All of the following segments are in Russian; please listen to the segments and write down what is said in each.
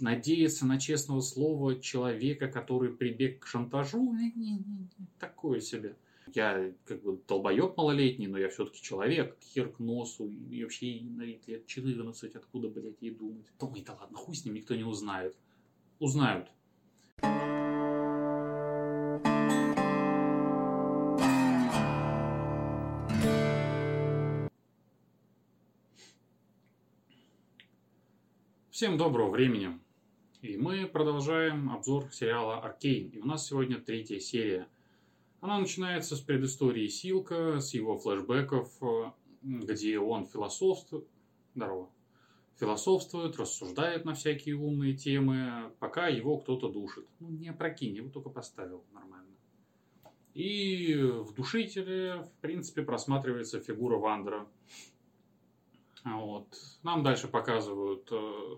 надеяться на честного слова человека, который прибег к шантажу, не, не, не, такое себе. Я как бы долбоеб малолетний, но я все-таки человек, хер к носу, и вообще на вид лет 14, откуда, блядь, ей думать. Думай, да ладно, хуй с ним, никто не узнает. Узнают. Всем доброго времени. И мы продолжаем обзор сериала «Аркейн». И у нас сегодня третья серия. Она начинается с предыстории Силка, с его флешбеков, где он философствует, здорово, философствует, рассуждает на всякие умные темы, пока его кто-то душит. Ну, не опрокинь, его только поставил нормально. И в душителе, в принципе, просматривается фигура Вандера. Вот. Нам дальше показывают э,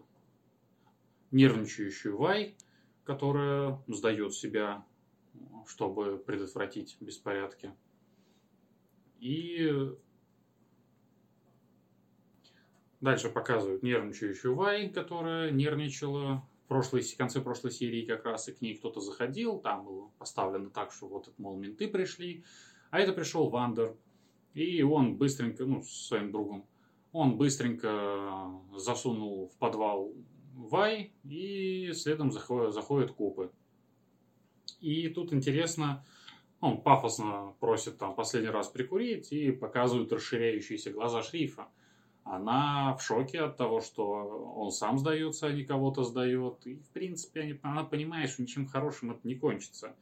нервничающую Вай, которая сдает себя, чтобы предотвратить беспорядки. И дальше показывают нервничающую Вай, которая нервничала в прошлой, в конце прошлой серии как раз, и к ней кто-то заходил, там было поставлено так, что вот, мол, менты пришли, а это пришел Вандер, и он быстренько, ну, с своим другом, он быстренько засунул в подвал Вай, и следом заходят, копы. И тут интересно, он пафосно просит там последний раз прикурить и показывают расширяющиеся глаза шрифа. Она в шоке от того, что он сам сдается, а не кого-то сдает. И, в принципе, она понимает, что ничем хорошим это не кончится.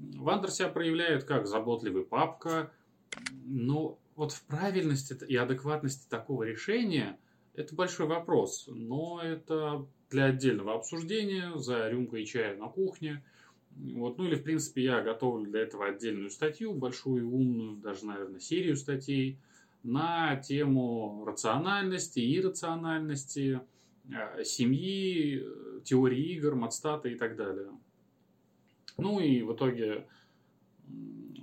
Вандер себя проявляет как заботливый папка, но вот в правильности и адекватности такого решения это большой вопрос, но это для отдельного обсуждения за рюмкой чая на кухне. Вот. Ну или, в принципе, я готовлю для этого отдельную статью, большую, умную, даже, наверное, серию статей на тему рациональности, иррациональности, э, семьи, теории игр, матстата и так далее. Ну и в итоге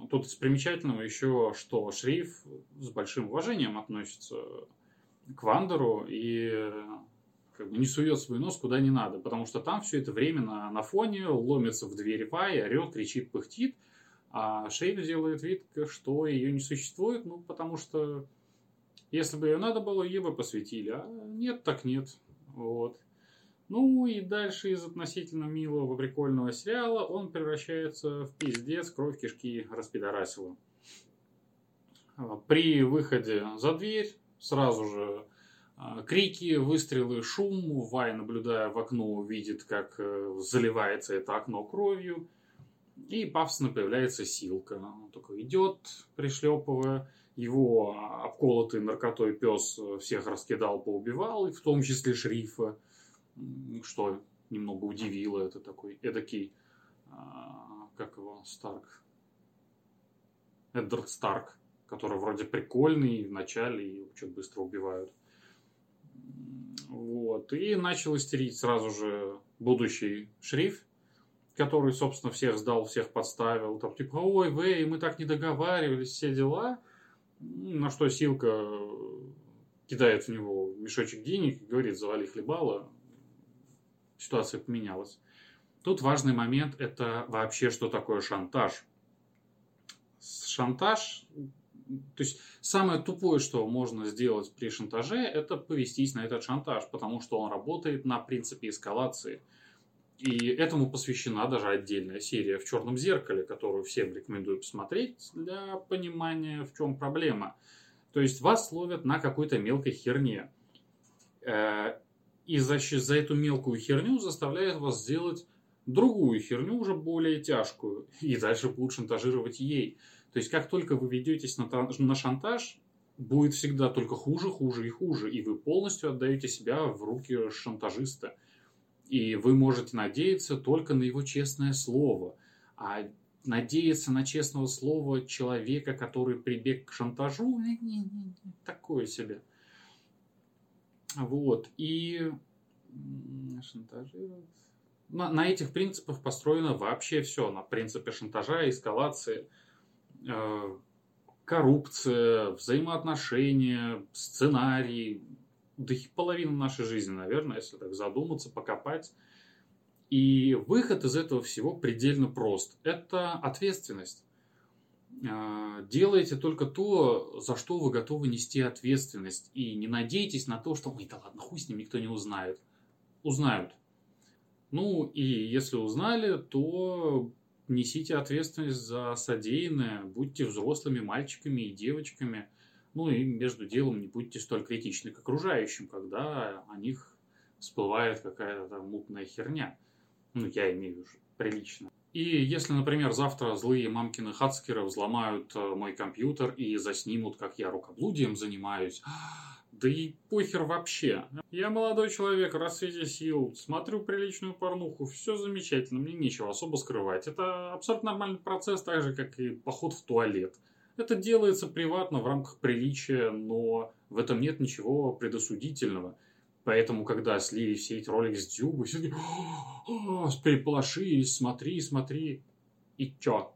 тут из примечательного еще, что Шриф с большим уважением относится к Вандеру и как бы не сует свой нос куда не надо, потому что там все это время на, фоне ломится в дверь Вай, орет, кричит, пыхтит, а Шейна делает вид, что ее не существует, ну, потому что если бы ее надо было, ее бы посвятили, а нет, так нет. Вот. Ну и дальше из относительно милого, прикольного сериала он превращается в пиздец, кровь кишки распидорасила. При выходе за дверь сразу же а, крики, выстрелы, шум. Вай, наблюдая в окно, видит, как э, заливается это окно кровью. И пафосно появляется Силка. Он такой идет, пришлепывая. Его обколотый наркотой пес всех раскидал, поубивал, и в том числе шрифа, что немного удивило. Это такой эдакий, а, как его, Старк, Эдвард Старк, который вроде прикольный в начале и что-то быстро убивают. Вот. И начал истерить сразу же будущий шриф, который, собственно, всех сдал, всех подставил. Там типа, ой, Вэй, мы так не договаривались, все дела. На что Силка кидает в него мешочек денег и говорит, завали хлебало. Ситуация поменялась. Тут важный момент – это вообще, что такое шантаж. Шантаж то есть самое тупое, что можно сделать при шантаже, это повестись на этот шантаж, потому что он работает на принципе эскалации. И этому посвящена даже отдельная серия в черном зеркале, которую всем рекомендую посмотреть для понимания, в чем проблема. То есть вас ловят на какой-то мелкой херне. Э, и за, за эту мелкую херню заставляют вас сделать другую херню, уже более тяжкую. И дальше будут шантажировать ей. То есть, как только вы ведетесь на, на шантаж, будет всегда только хуже, хуже и хуже, и вы полностью отдаете себя в руки шантажиста. И вы можете надеяться только на его честное слово. А надеяться на честного слова человека, который прибег к шантажу, не, такое себе. Вот. И шантажировать. На, на этих принципах построено вообще все. На принципе шантажа, эскалации – коррупция, взаимоотношения, сценарий, да и половина нашей жизни, наверное, если так задуматься, покопать. И выход из этого всего предельно прост. Это ответственность. А, делайте только то, за что вы готовы нести ответственность. И не надейтесь на то, что, ой, да ладно, хуй с ним, никто не узнает. Узнают. Ну, и если узнали, то несите ответственность за содеянное, будьте взрослыми мальчиками и девочками. Ну и между делом не будьте столь критичны к окружающим, когда о них всплывает какая-то там мутная херня. Ну, я имею в виду прилично. И если, например, завтра злые мамкины хацкеры взломают э, мой компьютер и заснимут, как я рукоблудием занимаюсь, да и похер вообще. Я молодой человек, рассвете сил, смотрю приличную порнуху, все замечательно, мне нечего особо скрывать. Это абсолютно нормальный процесс, так же, как и поход в туалет. Это делается приватно в рамках приличия, но в этом нет ничего предосудительного. Поэтому, когда слили все эти ролики с Дзюбы, все таки переполошились, смотри, смотри. И чё?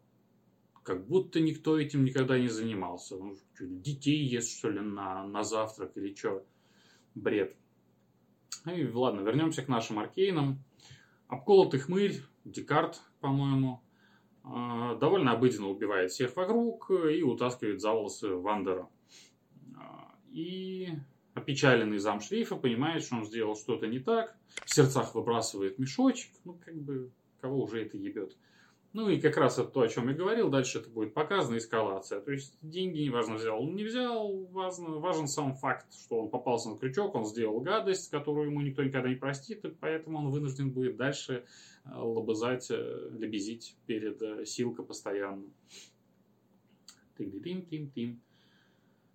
Как будто никто этим никогда не занимался. Ну, что, детей ест, что ли, на, на завтрак или чё? Бред. И ладно, вернемся к нашим аркейнам. Обколотый хмырь, Декарт, по-моему, а, довольно обыденно убивает всех вокруг и утаскивает за волосы Вандера. А, и опечаленный зам шрифа понимает, что он сделал что-то не так, в сердцах выбрасывает мешочек, ну, как бы, кого уже это ебет. Ну, и как раз это то, о чем я говорил, дальше это будет показана эскалация. То есть, деньги неважно взял, он не взял, важно, важен сам факт, что он попался на крючок, он сделал гадость, которую ему никто никогда не простит, и поэтому он вынужден будет дальше э, лобызать, э, лебезить перед э, Силка постоянно. Тим-тим-тим-тим.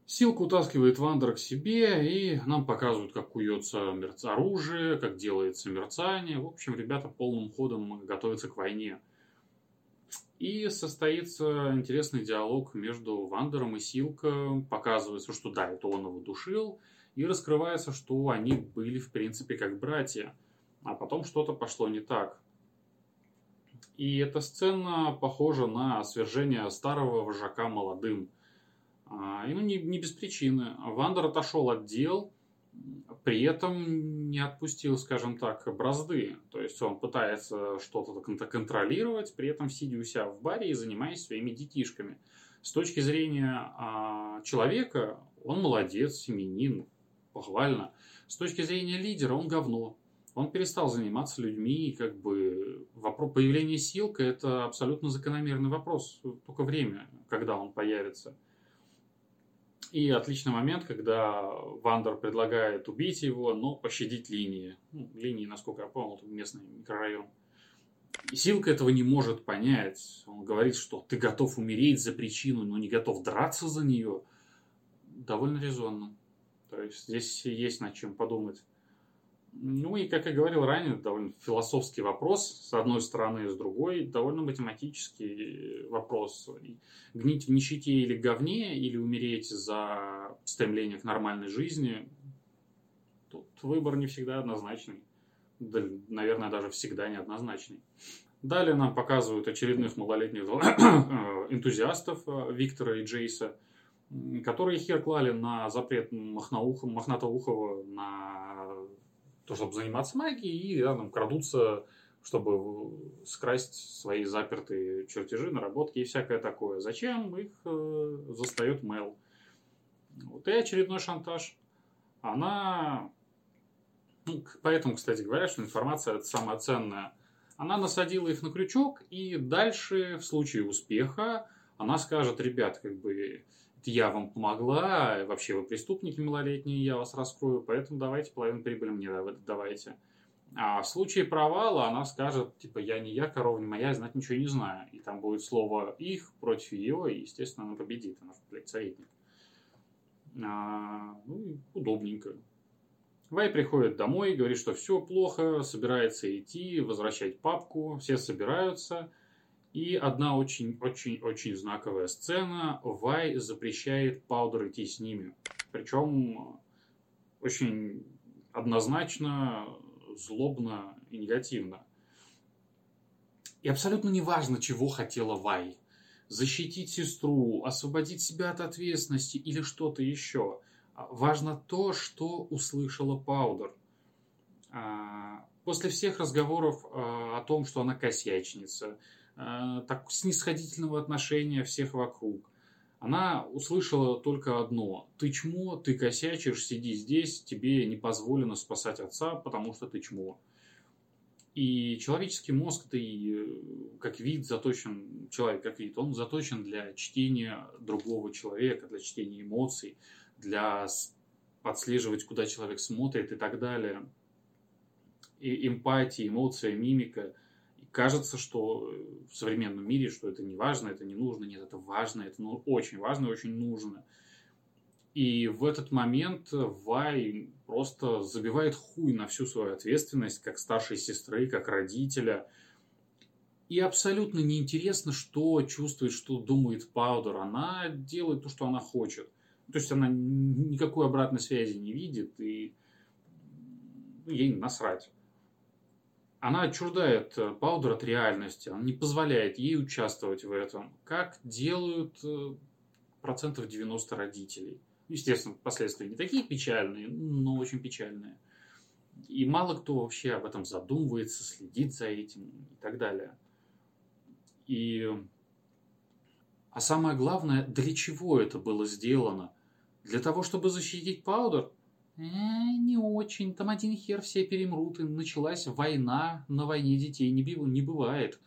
Силка утаскивает Вандера к себе, и нам показывают, как куется мерц... оружие, как делается мерцание. В общем, ребята полным ходом готовятся к войне. И состоится интересный диалог между Вандером и Силка. Показывается, что да, это он его душил. И раскрывается, что они были, в принципе, как братья. А потом что-то пошло не так. И эта сцена похожа на свержение старого вожака молодым – а, и ну, не, не без причины. Вандер отошел от дел, при этом не отпустил, скажем так, бразды. То есть он пытается что-то контролировать, при этом сидя у себя в баре и занимаясь своими детишками. С точки зрения а, человека, он молодец, семенин, похвально. С точки зрения лидера, он говно. Он перестал заниматься людьми, и как бы вопрос появления Силка – это абсолютно закономерный вопрос. Только время, когда он появится – и отличный момент, когда Вандер предлагает убить его, но пощадить линии. Ну, линии, насколько я понял, это местный микрорайон. И Силка этого не может понять. Он говорит, что ты готов умереть за причину, но не готов драться за нее. Довольно резонно. То есть здесь есть над чем подумать. Ну и, как я говорил ранее, довольно философский вопрос, с одной стороны, с другой, довольно математический вопрос. Гнить в нищете или говне, или умереть за стремление к нормальной жизни, тут выбор не всегда однозначный. Да, наверное, даже всегда неоднозначный. Далее нам показывают очередных малолетних энтузиастов э, Виктора и Джейса, которые хер клали на запрет Мохнатоухова на то, чтобы заниматься магией, и рядом крадутся, чтобы скрасть свои запертые чертежи, наработки и всякое такое. Зачем их э, застает Мел? Вот и очередной шантаж. Она... Ну, поэтому, кстати говоря, что информация это самая ценная. Она насадила их на крючок, и дальше, в случае успеха, она скажет, ребят, как бы я вам помогла, вообще вы преступники малолетние, я вас раскрою, поэтому давайте половину прибыли мне давайте. А в случае провала она скажет, типа, я не я, корова не моя, знать ничего не знаю. И там будет слово их против ее, и, естественно, она победит. Она же, блядь, советник. А, ну, удобненько. Вай приходит домой, говорит, что все плохо, собирается идти, возвращать папку, все собираются – и одна очень-очень-очень знаковая сцена. Вай запрещает Паудер идти с ними. Причем очень однозначно, злобно и негативно. И абсолютно неважно, чего хотела Вай. Защитить сестру, освободить себя от ответственности или что-то еще. Важно то, что услышала Паудер. После всех разговоров о том, что она косячница, так снисходительного отношения всех вокруг, она услышала только одно. Ты чмо, ты косячишь, сиди здесь, тебе не позволено спасать отца, потому что ты чмо. И человеческий мозг, и э, как вид заточен, человек как вид, он заточен для чтения другого человека, для чтения эмоций, для подслеживать, куда человек смотрит и так далее. И эмпатия, эмоция, мимика – кажется, что в современном мире, что это не важно, это не нужно, нет, это важно, это ну, очень важно и очень нужно. И в этот момент Вай просто забивает хуй на всю свою ответственность, как старшей сестры, как родителя. И абсолютно неинтересно, что чувствует, что думает Паудер. Она делает то, что она хочет. То есть она никакой обратной связи не видит, и ей насрать она отчуждает э, Паудер от реальности, она не позволяет ей участвовать в этом, как делают э, процентов 90 родителей. Естественно, последствия не такие печальные, но очень печальные. И мало кто вообще об этом задумывается, следит за этим и так далее. И... А самое главное, для чего это было сделано? Для того, чтобы защитить Паудер? Э, не очень. Там один хер все перемрут, и началась война. На войне детей не, не бывает.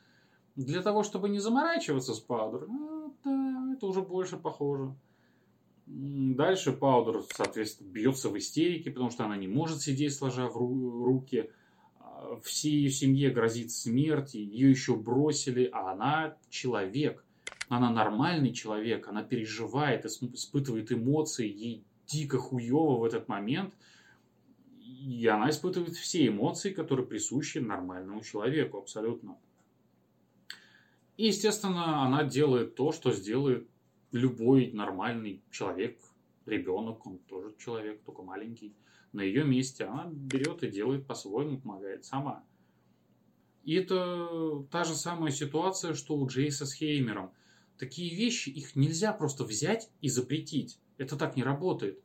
Для того, чтобы не заморачиваться с Паудер, ну, да, это уже больше похоже. Дальше Паудер, соответственно, бьется в истерике, потому что она не может сидеть, сложа в руки. А, Всей семье грозит смерть, ее еще бросили, а она человек. Она нормальный человек, она переживает, испытывает эмоции, ей дико хуево в этот момент, и она испытывает все эмоции, которые присущи нормальному человеку, абсолютно. И, естественно, она делает то, что сделает любой нормальный человек, ребенок, он тоже человек, только маленький. На ее месте она берет и делает по-своему, помогает сама. И это та же самая ситуация, что у Джейса с Хеймером. Такие вещи, их нельзя просто взять и запретить. Это так не работает.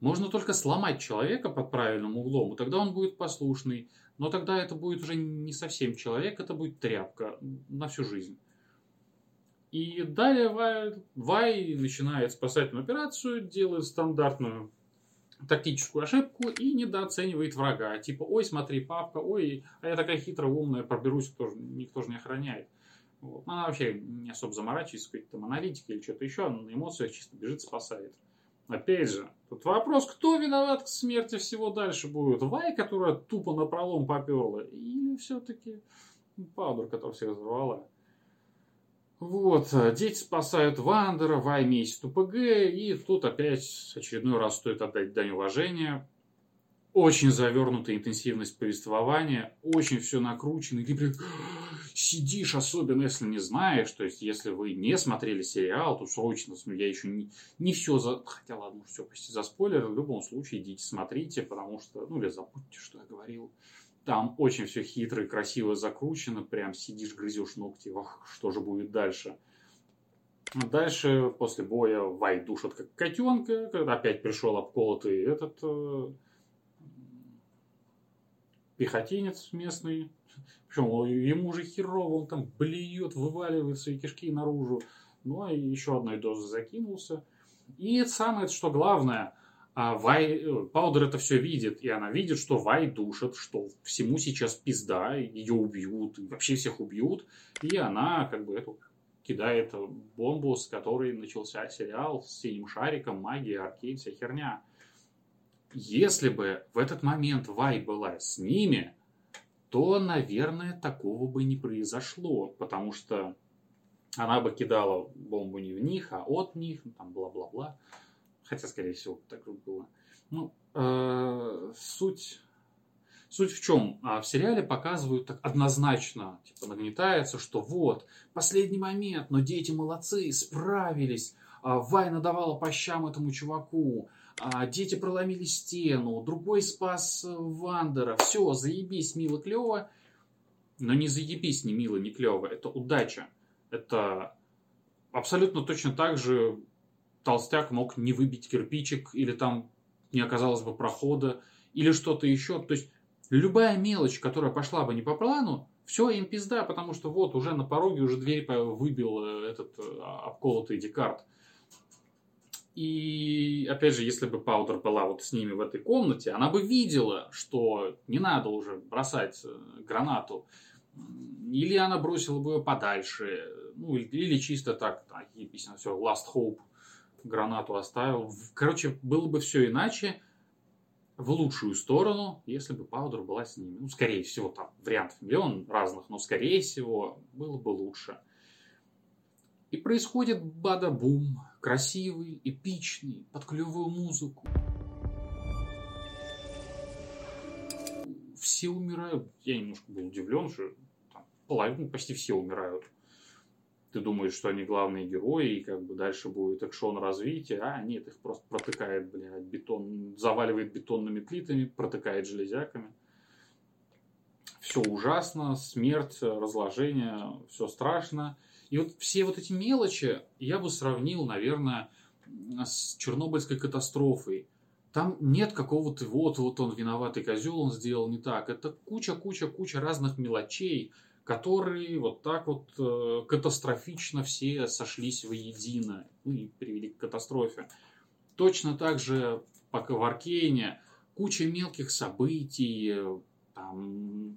Можно только сломать человека под правильным углом, и тогда он будет послушный. Но тогда это будет уже не совсем человек, это будет тряпка на всю жизнь. И далее Вай, Вай начинает спасательную операцию, делает стандартную тактическую ошибку и недооценивает врага. Типа, ой, смотри, папка, ой, а я такая хитрая, умная, проберусь, тоже, никто же не охраняет. Вот. Она вообще не особо заморачивается, какой-то там аналитик или что-то еще, она на эмоциях чисто бежит, спасает. Опять же, тут вопрос, кто виноват к смерти всего дальше будет? Вай, которая тупо на пролом поперла, или все-таки Паудер, которая всех взорвала? Вот, дети спасают Вандера, Вай месяц УПГ, и тут опять очередной раз стоит отдать дань уважения очень завернутая интенсивность повествования, очень все накручено, и ты прям сидишь, особенно если не знаешь, то есть если вы не смотрели сериал, то срочно, я еще не, не все, за... хотя ладно, все почти за спойлер, в любом случае идите смотрите, потому что, ну или забудьте, что я говорил. Там очень все хитро и красиво закручено, прям сидишь, грызешь ногти, ох, что же будет дальше. Дальше, после боя, Вай душат как котенка, когда опять пришел обколотый этот э, пехотинец местный. Причем ему уже херово, он там блюет, вываливает свои кишки наружу. Ну, а еще одной дозы закинулся. И самое, что главное, а Вай, э, Паудер это все видит, и она видит, что Вай душит, что всему сейчас пизда, ее убьют, вообще всех убьют, и она как бы эту кидает бомбу, с которой начался сериал с синим шариком, магия, аркейд, вся херня. Если бы в этот момент Вай была с ними, то, наверное, такого бы не произошло, потому что она бы кидала бомбу не в них, а от них, ну, там бла-бла-бла. Хотя, скорее всего, так бы было. Ну, э, суть, суть в чем? А в сериале показывают так однозначно, типа нагнетается, что вот, последний момент, но дети молодцы, справились. А Вай надавала по щам этому чуваку дети проломили стену, другой спас э, Вандера. Все, заебись, мило, клево. Но не заебись, не мило, не клево. Это удача. Это абсолютно точно так же толстяк мог не выбить кирпичик или там не оказалось бы прохода или что-то еще. То есть любая мелочь, которая пошла бы не по плану, все им пизда, потому что вот уже на пороге уже дверь выбил э, этот э, обколотый Декарт. И опять же, если бы Паудер была вот с ними в этой комнате, она бы видела, что не надо уже бросать э, гранату. Или она бросила бы ее подальше, ну или чисто так, так написано все, last hope, гранату оставил. Короче, было бы все иначе в лучшую сторону, если бы Паудер была с ними. Ну, скорее всего, там вариантов миллион разных, но скорее всего было бы лучше. И происходит бада-бум, красивый, эпичный, под клевую музыку. Все умирают. Я немножко был удивлен, что там, половина, почти все умирают. Ты думаешь, что они главные герои, и как бы дальше будет экшон развития, а нет, их просто протыкает, блядь, бетон, заваливает бетонными плитами, протыкает железяками. Все ужасно, смерть, разложение, все страшно. И вот все вот эти мелочи я бы сравнил, наверное, с Чернобыльской катастрофой. Там нет какого-то вот, вот он виноватый козел, он сделал не так. Это куча-куча-куча разных мелочей, которые вот так вот э, катастрофично все сошлись воедино ну, и привели к катастрофе. Точно так же по в Аркейне куча мелких событий, там,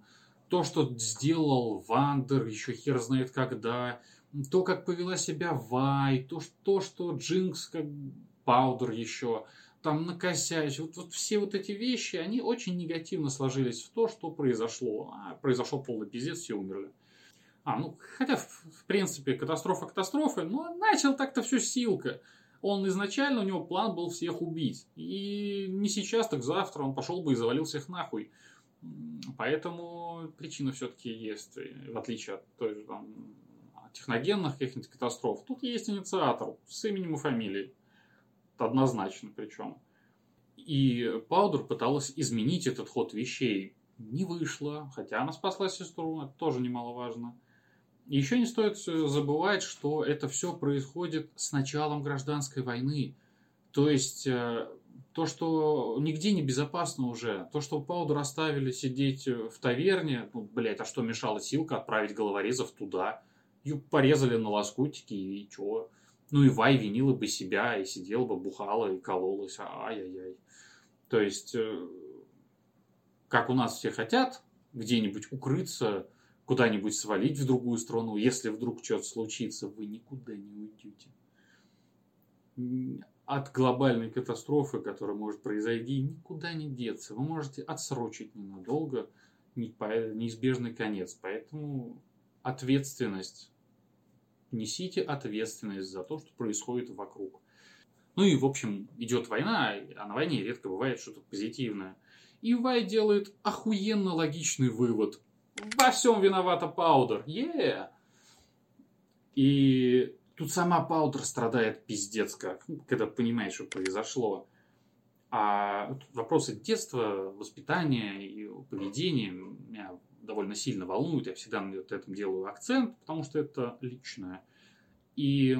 то, что сделал Вандер, еще хер знает когда, то, как повела себя Вай, то, что, что Джинкс, как Паудер еще, там накосячил. Вот, вот все вот эти вещи, они очень негативно сложились в то, что произошло. А произошел полный пиздец, все умерли. А, ну, хотя, в, в принципе, катастрофа катастрофы, но начал так-то все Силко. Он изначально, у него план был всех убить. И не сейчас, так завтра он пошел бы и завалил всех нахуй. Поэтому причина все-таки есть, в отличие от той же там техногенных каких-нибудь катастроф, тут есть инициатор с именем и фамилией. Однозначно причем. И Паудер пыталась изменить этот ход вещей. Не вышло, хотя она спасла сестру, это тоже немаловажно. Еще не стоит забывать, что это все происходит с началом гражданской войны. То есть, э, то, что нигде не безопасно уже, то, что Паудер оставили сидеть в таверне, ну, блядь, а что мешало Силка отправить головорезов туда – ее порезали на лоскутики, и чё? Ну и Вай винила бы себя, и сидела бы, бухала, и кололась. Ай-яй-яй. То есть, э, как у нас все хотят, где-нибудь укрыться, куда-нибудь свалить в другую страну, если вдруг что-то случится, вы никуда не уйдете. От глобальной катастрофы, которая может произойти, никуда не деться. Вы можете отсрочить ненадолго неизбежный конец. Поэтому ответственность несите ответственность за то, что происходит вокруг. Ну и, в общем, идет война, а на войне редко бывает что-то позитивное. И Вай делает охуенно логичный вывод. Во всем виновата Паудер. Yeah! И тут сама Паудер страдает пиздец как, когда понимает, что произошло. А вопросы детства, воспитания и поведения довольно сильно волнует. Я всегда на этом делаю акцент, потому что это личное. И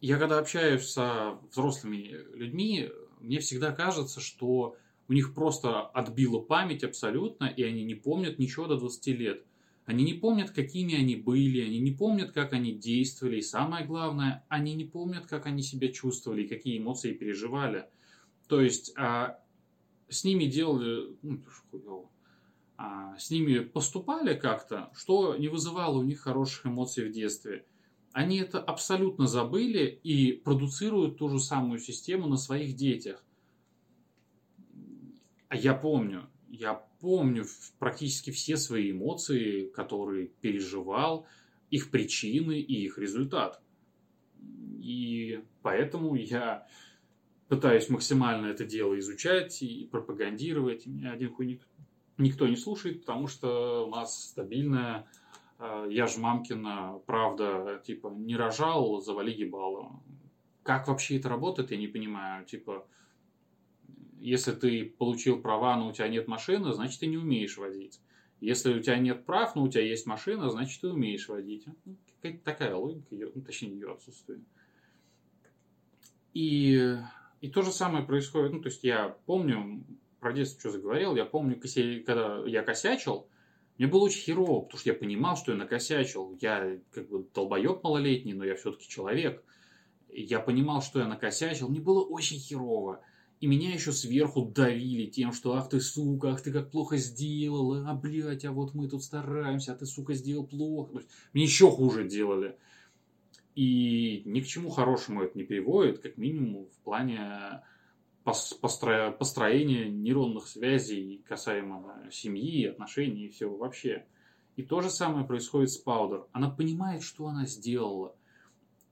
я когда общаюсь со взрослыми людьми, мне всегда кажется, что у них просто отбила память абсолютно, и они не помнят ничего до 20 лет. Они не помнят, какими они были, они не помнят, как они действовали, и самое главное, они не помнят, как они себя чувствовали, какие эмоции переживали. То есть а, с ними делали, ну, с ними поступали как-то, что не вызывало у них хороших эмоций в детстве. Они это абсолютно забыли и продуцируют ту же самую систему на своих детях. А я помню, я помню практически все свои эмоции, которые переживал, их причины и их результат. И поэтому я пытаюсь максимально это дело изучать и пропагандировать. И меня один хуй никто не слушает, потому что у нас стабильная э, я ж мамкина, правда, типа, не рожал, завали ебало. Как вообще это работает, я не понимаю. Типа, если ты получил права, но у тебя нет машины, значит, ты не умеешь водить. Если у тебя нет прав, но у тебя есть машина, значит, ты умеешь водить. Ну, какая-то такая логика, ее, ну, точнее, ее отсутствие. И И то же самое происходит, ну, то есть я помню, про детство что заговорил, я помню, когда я косячил, мне было очень херово, потому что я понимал, что я накосячил. Я как бы долбоеб малолетний, но я все-таки человек. Я понимал, что я накосячил. Мне было очень херово. И меня еще сверху давили тем, что ах ты сука, ах ты как плохо сделала, а блядь, а вот мы тут стараемся, а ты сука сделал плохо. Мне еще хуже делали. И ни к чему хорошему это не приводит, как минимум в плане. Построения нейронных связей касаемо семьи, отношений и всего вообще. И то же самое происходит с Паудер. Она понимает, что она сделала.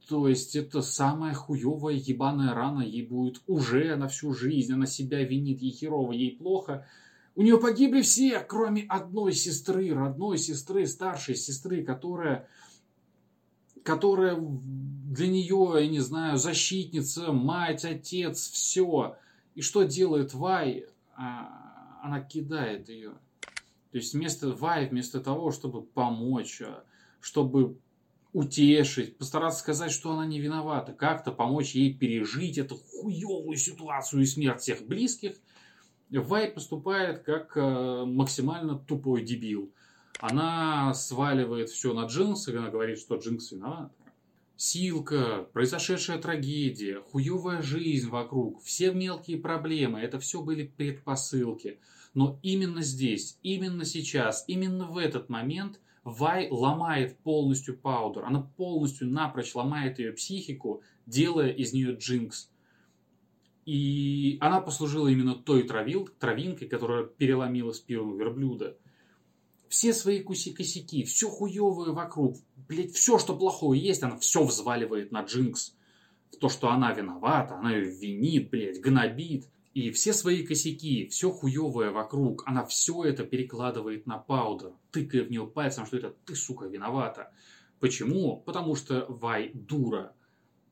То есть это самая хуевая ебаная рана ей будет уже на всю жизнь. Она себя винит, ей херово, ей плохо. У нее погибли все, кроме одной сестры, родной сестры, старшей сестры, которая которая для нее, я не знаю, защитница, мать, отец, все. И что делает Вай? А, она кидает ее. То есть вместо Вай, вместо того, чтобы помочь, а, чтобы утешить, постараться сказать, что она не виновата, как-то помочь ей пережить эту хуевую ситуацию и смерть всех близких, Вай поступает как а, максимально тупой дебил. Она сваливает все на Джинс, и она говорит, что Джинкс виноват. Силка, произошедшая трагедия, хуевая жизнь вокруг, все мелкие проблемы, это все были предпосылки. Но именно здесь, именно сейчас, именно в этот момент Вай ломает полностью Паудер. Она полностью напрочь ломает ее психику, делая из нее Джинкс. И она послужила именно той травил, травинкой, которая переломила спину верблюда – все свои куси косяки, все хуевое вокруг, блять, все, что плохое есть, она все взваливает на Джинкс. В то, что она виновата, она ее винит, блядь, гнобит. И все свои косяки, все хуевое вокруг, она все это перекладывает на Паудер, тыкая в нее пальцем, что это ты, сука, виновата. Почему? Потому что Вай дура.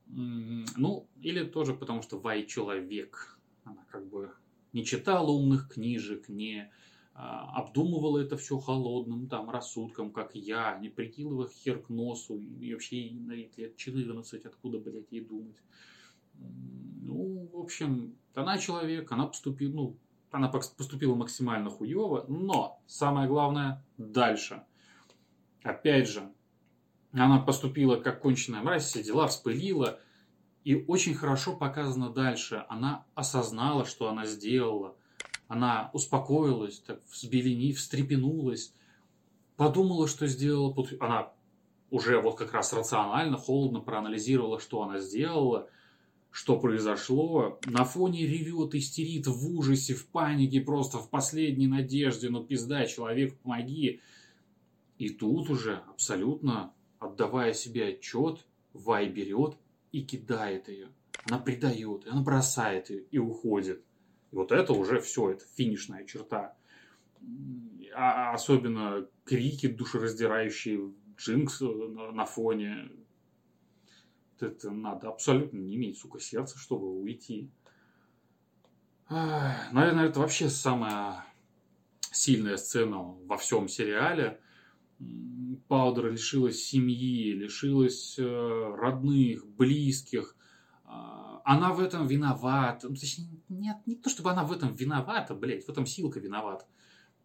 Ну, или тоже потому что Вай человек. Она как бы не читала умных книжек, не обдумывала это все холодным там рассудком, как я, не прикидывая хер к носу, и вообще на лет 14, откуда, блядь, ей думать. Ну, в общем, она человек, она поступила, ну, она поступила максимально хуево, но самое главное дальше. Опять же, она поступила как конченая мразь, все дела вспылила, и очень хорошо показано дальше. Она осознала, что она сделала – она успокоилась, так взбелени, встрепенулась, подумала, что сделала. Она уже вот как раз рационально, холодно проанализировала, что она сделала, что произошло. На фоне ревет, истерит в ужасе, в панике, просто в последней надежде. Ну пизда, человек, помоги. И тут уже абсолютно отдавая себе отчет, Вай берет и кидает ее. Она предает, она бросает ее и уходит. И вот это уже все, это финишная черта. А особенно крики душераздирающие Джинкс на фоне. Это надо абсолютно не иметь, сука, сердца, чтобы уйти. Наверное, это вообще самая сильная сцена во всем сериале. Паудер лишилась семьи, лишилась э, родных, близких, она в этом виновата. Ну, точнее, нет, не то, чтобы она в этом виновата, блядь, в этом Силка виноват.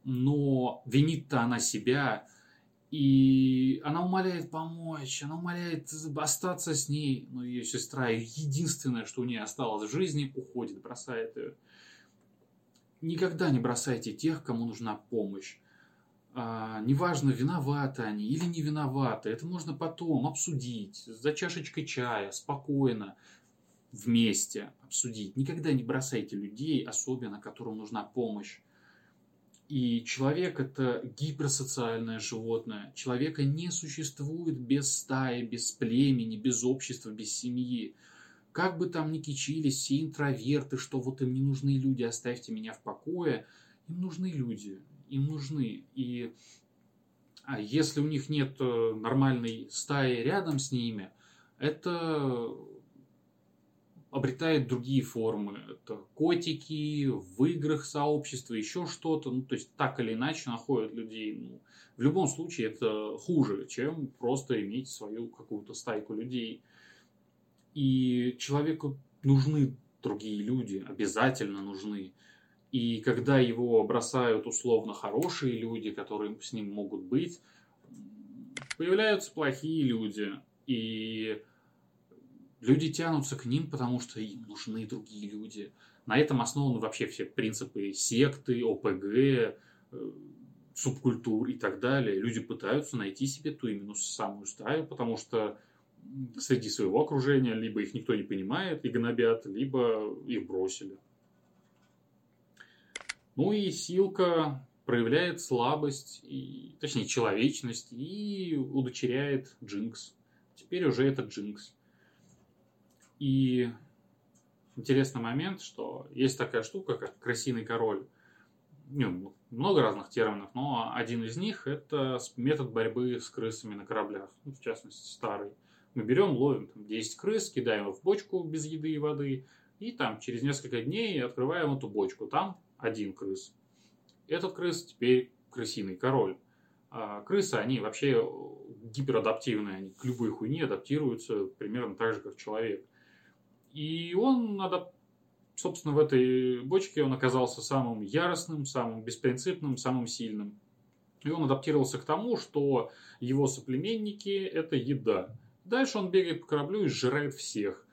Но винит-то она себя, и она умоляет помочь, она умоляет остаться с ней. Но ее сестра, единственное, что у нее осталось в жизни, уходит, бросает ее. Никогда не бросайте тех, кому нужна помощь. А, неважно, виноваты они или не виноваты, это можно потом обсудить за чашечкой чая, спокойно вместе обсудить. Никогда не бросайте людей, особенно которым нужна помощь. И человек это гиперсоциальное животное. Человека не существует без стаи, без племени, без общества, без семьи. Как бы там ни кичились все интроверты, что вот им не нужны люди, оставьте меня в покое. Им нужны люди, им нужны. И а если у них нет э, нормальной стаи рядом с ними, это обретает другие формы. Это котики, в играх сообщества, еще что-то. Ну, то есть так или иначе находят людей. Ну, в любом случае это хуже, чем просто иметь свою какую-то стайку людей. И человеку нужны другие люди обязательно нужны. И когда его бросают условно хорошие люди, которые с ним могут быть, появляются плохие люди. И люди тянутся к ним, потому что им нужны другие люди. На этом основаны вообще все принципы секты, ОПГ, э, субкультур и так далее. Люди пытаются найти себе ту именно самую стаю, потому что среди своего окружения либо их никто не понимает и гнобят, либо их бросили. Ну и Силка проявляет слабость, и, точнее человечность, и удочеряет Джинкс. Теперь уже это Джинкс. И интересный момент, что есть такая штука, как крысиный король. Ну, много разных терминов, но один из них это метод борьбы с крысами на кораблях, ну, в частности старый. Мы берем, ловим там, 10 крыс, кидаем их в бочку без еды и воды, и там через несколько дней открываем эту бочку. Там один крыс. Этот крыс теперь крысиный король. А крысы, они вообще гиперадаптивные, они к любой хуйне адаптируются примерно так же, как человек. И он, надо, собственно, в этой бочке он оказался самым яростным, самым беспринципным, самым сильным. И он адаптировался к тому, что его соплеменники – это еда. Дальше он бегает по кораблю и сжирает всех.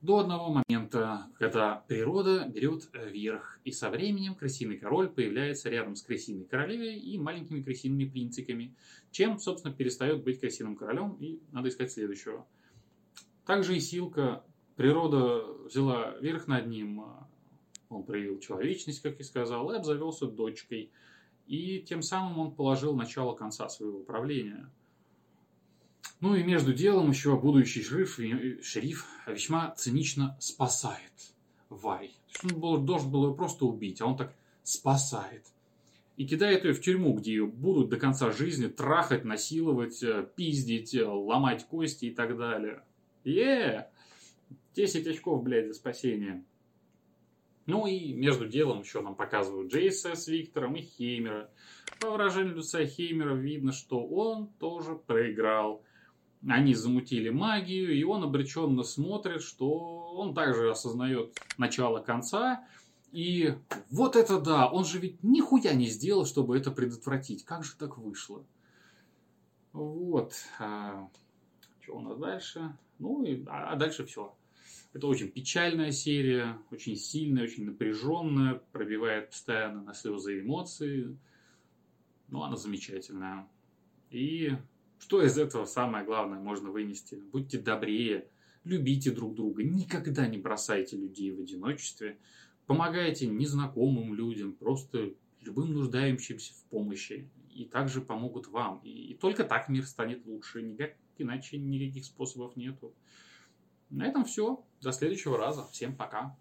До одного момента, когда природа берет верх, и со временем крысиный король появляется рядом с крысиной королевой и маленькими крысиными принциками, чем, собственно, перестает быть крысиным королем, и надо искать следующего. Также и Силка, природа взяла верх над ним, он проявил человечность, как я сказал, и обзавелся дочкой. И тем самым он положил начало конца своего правления – ну и между делом еще будущий шериф, шериф весьма цинично спасает Вай. Он был, должен был ее просто убить, а он так спасает. И кидает ее в тюрьму, где ее будут до конца жизни трахать, насиловать, э, пиздить, э, ломать кости и так далее. Е! 10 очков, блядь, за спасение. Ну и между делом еще нам показывают Джейса с Виктором и Хеймера. По выражению лица Хеймера видно, что он тоже проиграл они замутили магию, и он обреченно смотрит, что он также осознает начало конца. И вот это да, он же ведь нихуя не сделал, чтобы это предотвратить. Как же так вышло? Вот. А, что у нас дальше? Ну, и, а, а дальше все. Это очень печальная серия, очень сильная, очень напряженная, пробивает постоянно на слезы и эмоции. Ну, она замечательная. И что из этого самое главное можно вынести? Будьте добрее, любите друг друга, никогда не бросайте людей в одиночестве, помогайте незнакомым людям, просто любым нуждающимся в помощи. И также помогут вам. И, и только так мир станет лучше. Никак, иначе никаких способов нету. На этом все. До следующего раза. Всем пока.